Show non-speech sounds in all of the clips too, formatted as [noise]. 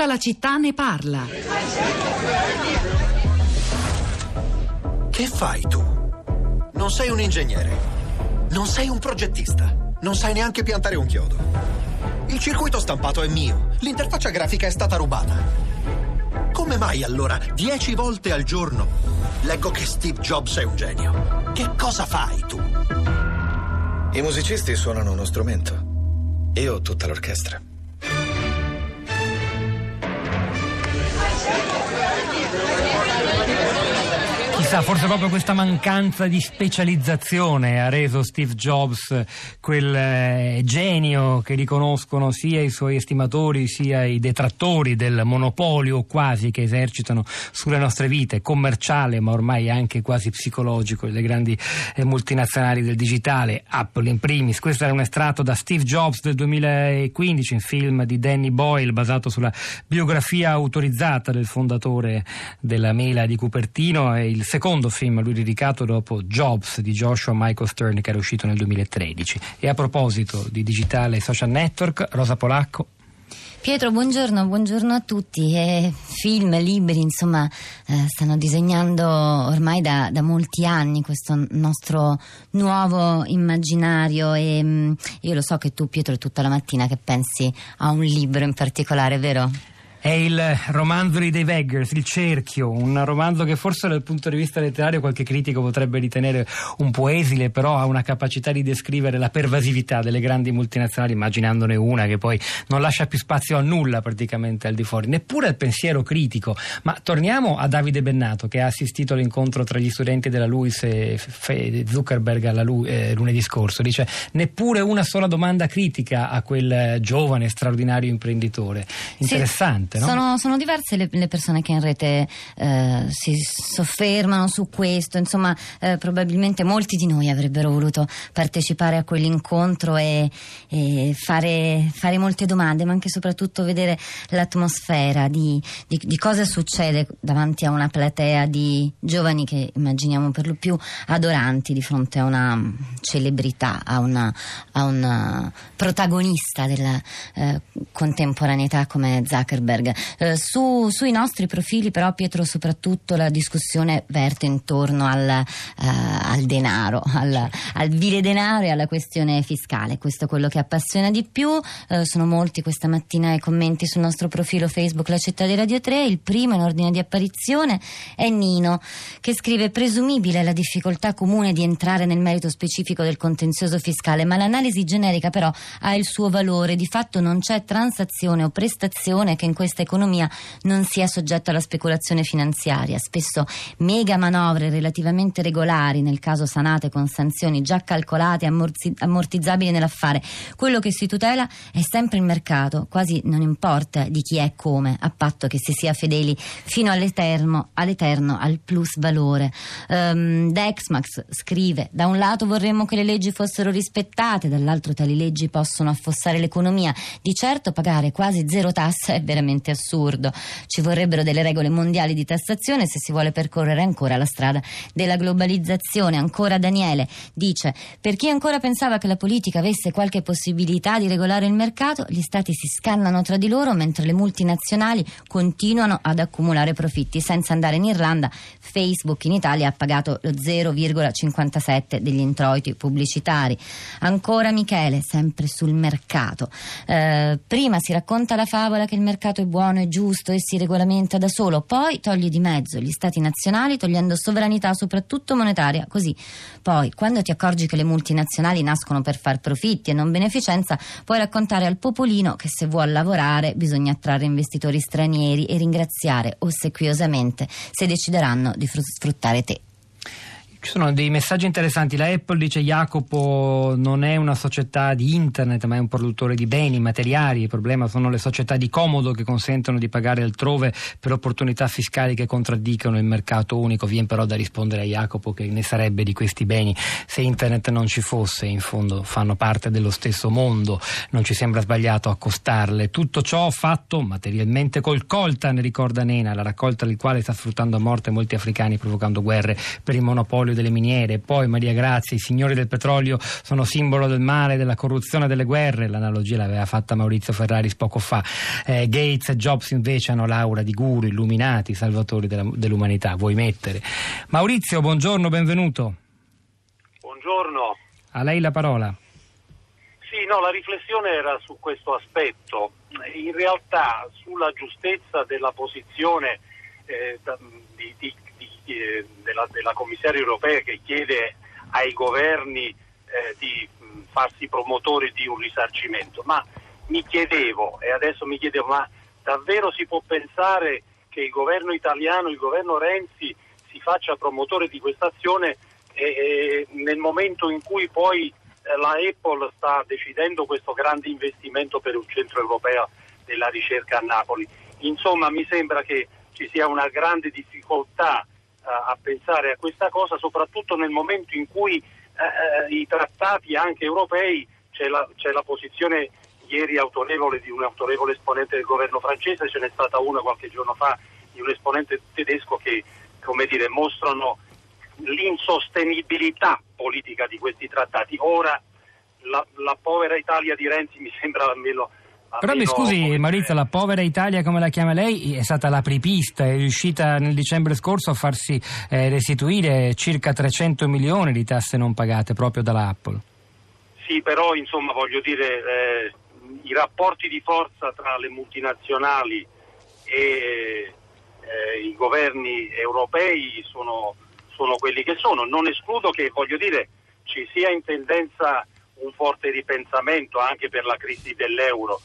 Tutta la città ne parla. Che fai tu? Non sei un ingegnere. Non sei un progettista. Non sai neanche piantare un chiodo. Il circuito stampato è mio. L'interfaccia grafica è stata rubata. Come mai allora, dieci volte al giorno, leggo che Steve Jobs è un genio? Che cosa fai tu? I musicisti suonano uno strumento. Io ho tutta l'orchestra. Chissà, forse proprio questa mancanza di specializzazione ha reso Steve Jobs quel eh, genio che riconoscono sia i suoi estimatori sia i detrattori del monopolio quasi che esercitano sulle nostre vite, commerciale ma ormai anche quasi psicologico, delle grandi eh, multinazionali del digitale, Apple in primis. Questo era un estratto da Steve Jobs del 2015, un film di Danny Boyle basato sulla biografia autorizzata del fondatore della mela di Cupertino e il secondo film a lui dedicato dopo Jobs di Joshua Michael Stern che era uscito nel 2013. E a proposito di digitale e social network, Rosa Polacco. Pietro, buongiorno, buongiorno a tutti. Eh, film, libri, insomma, eh, stanno disegnando ormai da, da, molti anni questo nostro nuovo immaginario e mh, mm, io lo so che tu, Pietro, tutta la mattina che pensi a un libro in particolare, vero? È il romanzo di Dave Eggers, Il cerchio, un romanzo che forse dal punto di vista letterario qualche critico potrebbe ritenere un po' esile, però ha una capacità di descrivere la pervasività delle grandi multinazionali, immaginandone una che poi non lascia più spazio a nulla praticamente al di fuori, neppure al pensiero critico. Ma torniamo a Davide Bennato che ha assistito all'incontro tra gli studenti della LUIS e Zuckerberg alla Lu- eh, lunedì scorso. Dice neppure una sola domanda critica a quel giovane straordinario imprenditore. Interessante. Sì no? Sono, sono diverse le, le, persone che in rete eh, si soffermano su questo, insomma eh, probabilmente molti di noi avrebbero voluto partecipare a quell'incontro e, e fare, fare, molte domande, ma anche e soprattutto vedere l'atmosfera di, di, di, cosa succede davanti a una platea di giovani che immaginiamo per lo più adoranti di fronte a una celebrità, a una, a una protagonista della eh, contemporaneità come Zuckerberg. Bloomberg. Eh, su, sui nostri profili però Pietro soprattutto la discussione verte intorno al, eh, al denaro, al, al, vile denaro e alla questione fiscale. Questo è quello che appassiona di più. Eh, sono molti questa mattina i commenti sul nostro profilo Facebook La città di Radio 3. Il primo in ordine di apparizione è Nino che scrive presumibile la difficoltà comune di entrare nel merito specifico del contenzioso fiscale, ma l'analisi generica però ha il suo valore. Di fatto non c'è transazione o prestazione che in questo questa economia non sia soggetta alla speculazione finanziaria. Spesso mega manovre relativamente regolari, nel caso sanate con sanzioni già calcolate e ammortizzabili nell'affare. Quello che si tutela è sempre il mercato, quasi non importa di chi è e come, a patto che si sia fedeli fino all'eterno, all'eterno al plus valore. Um, Dexmax scrive: Da un lato vorremmo che le leggi fossero rispettate, dall'altro tali leggi possono affossare l'economia. Di certo pagare quasi zero tasse è veramente veramente assurdo. Ci vorrebbero delle regole mondiali di tassazione se si vuole percorrere ancora la strada della globalizzazione. Ancora Daniele dice: Per chi ancora pensava che la politica avesse qualche possibilità di regolare il mercato, gli stati si scannano tra di loro mentre le multinazionali continuano ad accumulare profitti. Senza andare in Irlanda, Facebook in Italia ha pagato lo 0,57 degli introiti pubblicitari. Ancora Michele, sempre sul mercato. Eh, prima si racconta la favola che il mercato è buono e giusto e si regolamenta da solo, poi togli di mezzo gli stati nazionali togliendo sovranità soprattutto monetaria, così poi quando ti accorgi che le multinazionali nascono per far profitti e non beneficenza, puoi raccontare al popolino che se vuol lavorare bisogna attrarre investitori stranieri e ringraziare ossequiosamente se decideranno di sfruttare te. Ci sono dei messaggi interessanti. La Apple dice Jacopo non è una società di internet ma è un produttore di beni materiali. Il problema sono le società di comodo che consentono di pagare altrove per opportunità fiscali che contraddicono il mercato unico. Viene però da rispondere a Jacopo che ne sarebbe di questi beni se internet non ci fosse. In fondo fanno parte dello stesso mondo. Non ci sembra sbagliato accostarle. Tutto ciò fatto materialmente col coltan, ricorda Nena, la raccolta del quale sta sfruttando a morte molti africani provocando guerre per il monopolio monopolio delle miniere, poi Maria Grazia, i signori del petrolio sono simbolo del male, della corruzione, delle guerre, l'analogia l'aveva fatta Maurizio Ferraris poco fa, eh, Gates e Jobs invece hanno l'aura di guru, illuminati, salvatori della, dell'umanità, vuoi mettere. Maurizio, buongiorno, benvenuto. Buongiorno. A lei la parola. Sì, no, la riflessione era su questo aspetto. In realtà sulla giustezza della posizione eh, di, di, della, della, commissaria europea che chiede ai governi eh, di farsi promotori di un risarcimento. Ma mi chiedevo, e adesso mi chiedevo, ma davvero si può pensare che il governo italiano, il governo Renzi, si faccia promotore di questa azione e, nel momento in cui poi eh, la Apple sta decidendo questo grande investimento per un centro europeo della ricerca a Napoli. Insomma, mi sembra che ci sia una grande difficoltà a pensare a questa cosa, soprattutto nel momento in cui uh, i trattati anche europei c'è la, c'è la, posizione ieri autorevole di un autorevole esponente del governo francese, ce n'è stata una qualche giorno fa di un esponente tedesco che come dire, mostrano l'insostenibilità politica di questi trattati. Ora la, la povera Italia di Renzi mi sembra almeno però mi scusi Maurizio, la povera Italia come la chiama lei è stata la pripista, è riuscita nel dicembre scorso a farsi eh, restituire circa 300 milioni di tasse non pagate proprio dalla Apple. Sì, però insomma voglio dire eh, i rapporti di forza tra le multinazionali e eh, i governi europei sono sono quelli che sono. Non escludo che, voglio dire, ci sia in tendenza un forte ripensamento anche per la crisi dell'euro,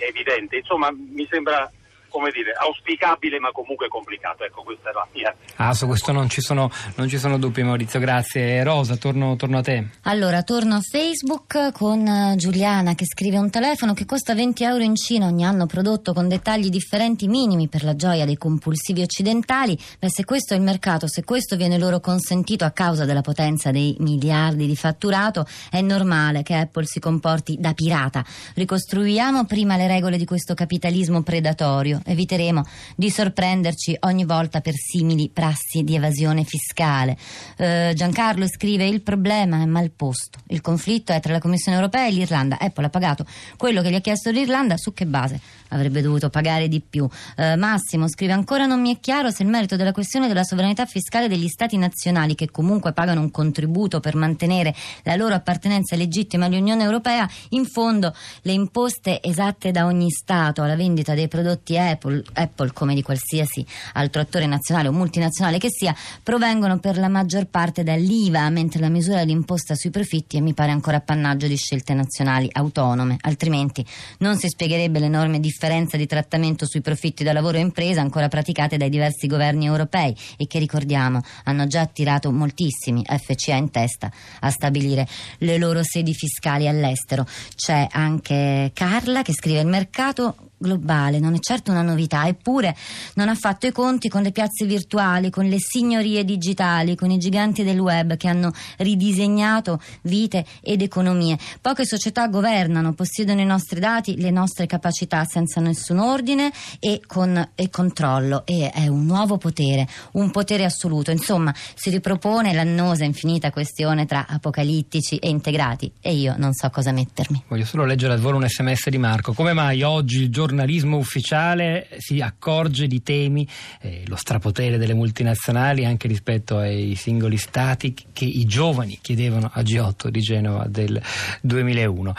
evidente. Insomma, mi sembra come dire, auspicabile ma comunque complicato. Ecco, questa è la mia. Ah, su questo non ci sono, non ci sono dubbi, Maurizio. Grazie. Rosa, torno, torno, a te. Allora, torno a Facebook con eh, Giuliana che scrive un telefono che costa 20 euro in Cina ogni anno prodotto con dettagli differenti minimi per la gioia dei compulsivi occidentali. Beh, se questo è il mercato, se questo viene loro consentito a causa della potenza dei miliardi di fatturato, è normale che Apple si comporti da pirata. Ricostruiamo prima le regole di questo capitalismo predatorio eviteremo di sorprenderci ogni volta per simili prassi di evasione fiscale. Eh, Giancarlo scrive: Il problema è mal posto. Il conflitto è tra la Commissione europea e l'Irlanda. Apple ha pagato quello che gli ha chiesto l'Irlanda. Su che base? Avrebbe dovuto pagare di più. Eh, Massimo scrive: Ancora non mi è chiaro se il merito della questione della sovranità fiscale degli Stati nazionali, che comunque pagano un contributo per mantenere la loro appartenenza legittima all'Unione Europea, in fondo le imposte esatte da ogni Stato alla vendita dei prodotti Apple Apple, come di qualsiasi altro attore nazionale o multinazionale che sia, provengono per la maggior parte dall'IVA, mentre la misura dell'imposta sui profitti è mi pare ancora appannaggio di scelte nazionali autonome, altrimenti non si spiegherebbe l'enorme differenza di trattamento sui profitti da lavoro e impresa ancora praticate dai diversi governi europei e che ricordiamo hanno già attirato moltissimi FCA in testa a stabilire le loro sedi fiscali all'estero. C'è anche Carla che scrive il mercato globale, non è certo una novità, eppure non ha fatto i conti con le piazze virtuali, con le signorie digitali, con i giganti del web che hanno ridisegnato vite ed economie. Poche società governano, possiedono i nostri dati, le nostre capacità senza nessun ordine e con e controllo e è un nuovo potere, un potere assoluto. Insomma, si ripropone l'annosa infinita questione tra apocalittici e integrati e io non so cosa mettermi. Voglio solo leggere al volo un sms di Marco. Come mai oggi il giorno giornalismo ufficiale si accorge di temi, eh, lo strapotere delle multinazionali anche rispetto ai singoli stati che i giovani chiedevano a G8 di Genova del 2001.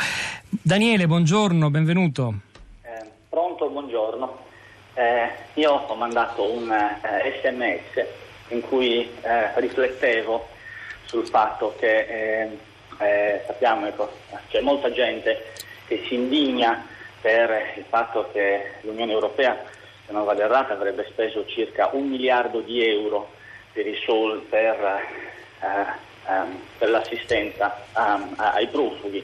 Daniele, buongiorno, benvenuto. Eh, pronto, buongiorno. Eh, io ho mandato un sms eh, in cui eh, riflettevo sul fatto che eh, sappiamo, ecco, c'è molta gente che si indigna per il fatto che l'Unione Europea, se non vado errata, avrebbe speso circa un miliardo di euro per, sol- per, uh, um, per l'assistenza um, ai profughi,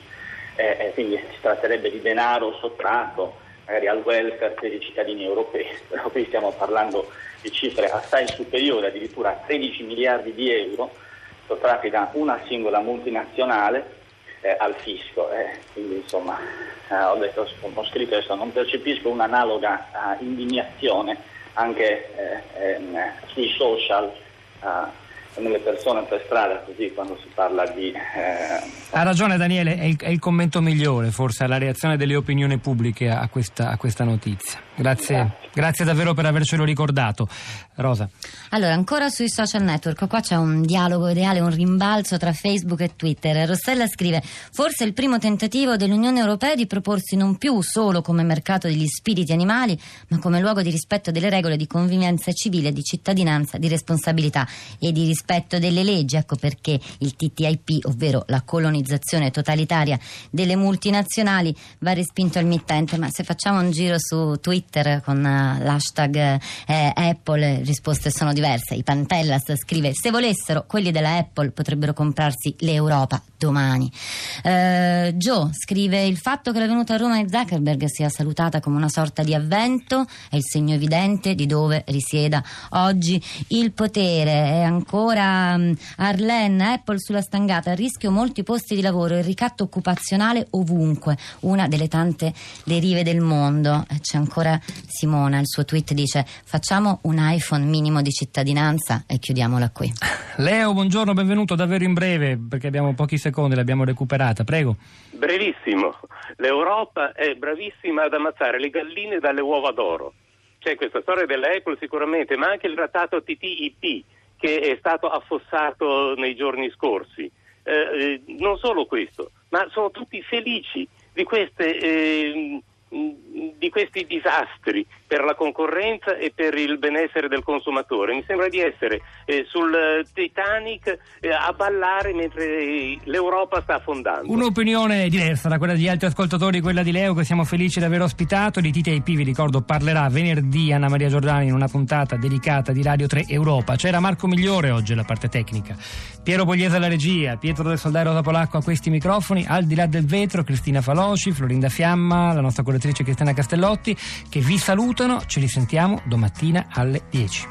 eh, e quindi si tratterebbe di denaro sottratto magari al welfare per i cittadini europei, [laughs] però qui stiamo parlando di cifre assai superiori, addirittura a 13 miliardi di euro sottratti da una singola multinazionale eh, al fisco. Eh. Quindi insomma eh, ho, detto, ho scritto adesso, non percepisco un'analoga uh, indignazione anche eh, ehm, sui social uh, nelle persone per strada, così quando si parla di... Eh... Ha ragione Daniele, è il, è il, commento migliore forse alla reazione delle opinioni pubbliche a questa, a questa notizia. Grazie, grazie. grazie davvero per avercelo ricordato. Rosa. Allora, ancora sui social network, qua c'è un dialogo ideale, un rimbalzo tra Facebook e Twitter. Rossella scrive: Forse il primo tentativo dell'Unione Europea di proporsi non più solo come mercato degli spiriti animali, ma come luogo di rispetto delle regole di convivenza civile, di cittadinanza, di responsabilità e di rispetto delle leggi. Ecco perché il TTIP, ovvero la colonizzazione totalitaria delle multinazionali, va respinto al mittente. Ma se facciamo un giro su Twitter con uh, l'hashtag eh, Apple, risposte sono diverse. I Pantellas scrive: Se volessero, quelli della Apple potrebbero comprarsi l'Europa domani. Uh, Joe scrive: Il fatto che la venuta a Roma di Zuckerberg sia salutata come una sorta di avvento è il segno evidente di dove risieda oggi il potere. E ancora um, Arlene, Apple sulla stangata, a rischio molti posti di lavoro, il ricatto occupazionale ovunque, una delle tante derive del mondo. C'è ancora Simona, il suo tweet dice: Facciamo un iPhone minimo di cittadinanza e chiudiamola qui. Leo, buongiorno, benvenuto davvero in breve perché abbiamo pochi secondi, l'abbiamo recuperata, prego. Brevissimo, l'Europa è bravissima ad ammazzare le galline dalle uova d'oro. C'è questa storia dell'Apple sicuramente, ma anche il trattato TTIP che è stato affossato nei giorni scorsi. Eh, eh non solo questo, ma sono tutti felici di queste... Eh, di questi disastri per la concorrenza e per il benessere del consumatore. Mi sembra di essere eh, sul Titanic eh, a ballare mentre l'Europa sta affondando. Un'opinione diversa da quella degli altri ascoltatori, quella di Leo che siamo felici di aver ospitato. Di TTIP vi ricordo parlerà venerdì Anna Maria Giordani in una puntata dedicata di Radio 3 Europa. C'era Marco Migliore oggi alla parte tecnica, Piero Pogliese alla regia, Pietro del Soldai Rosa Polacco a questi microfoni, al di là del vetro Cristina Faloci, Florinda Fiamma, la nostra correttrice Cristiana Castellotti che vi ascoltano, ci risentiamo domattina alle 10.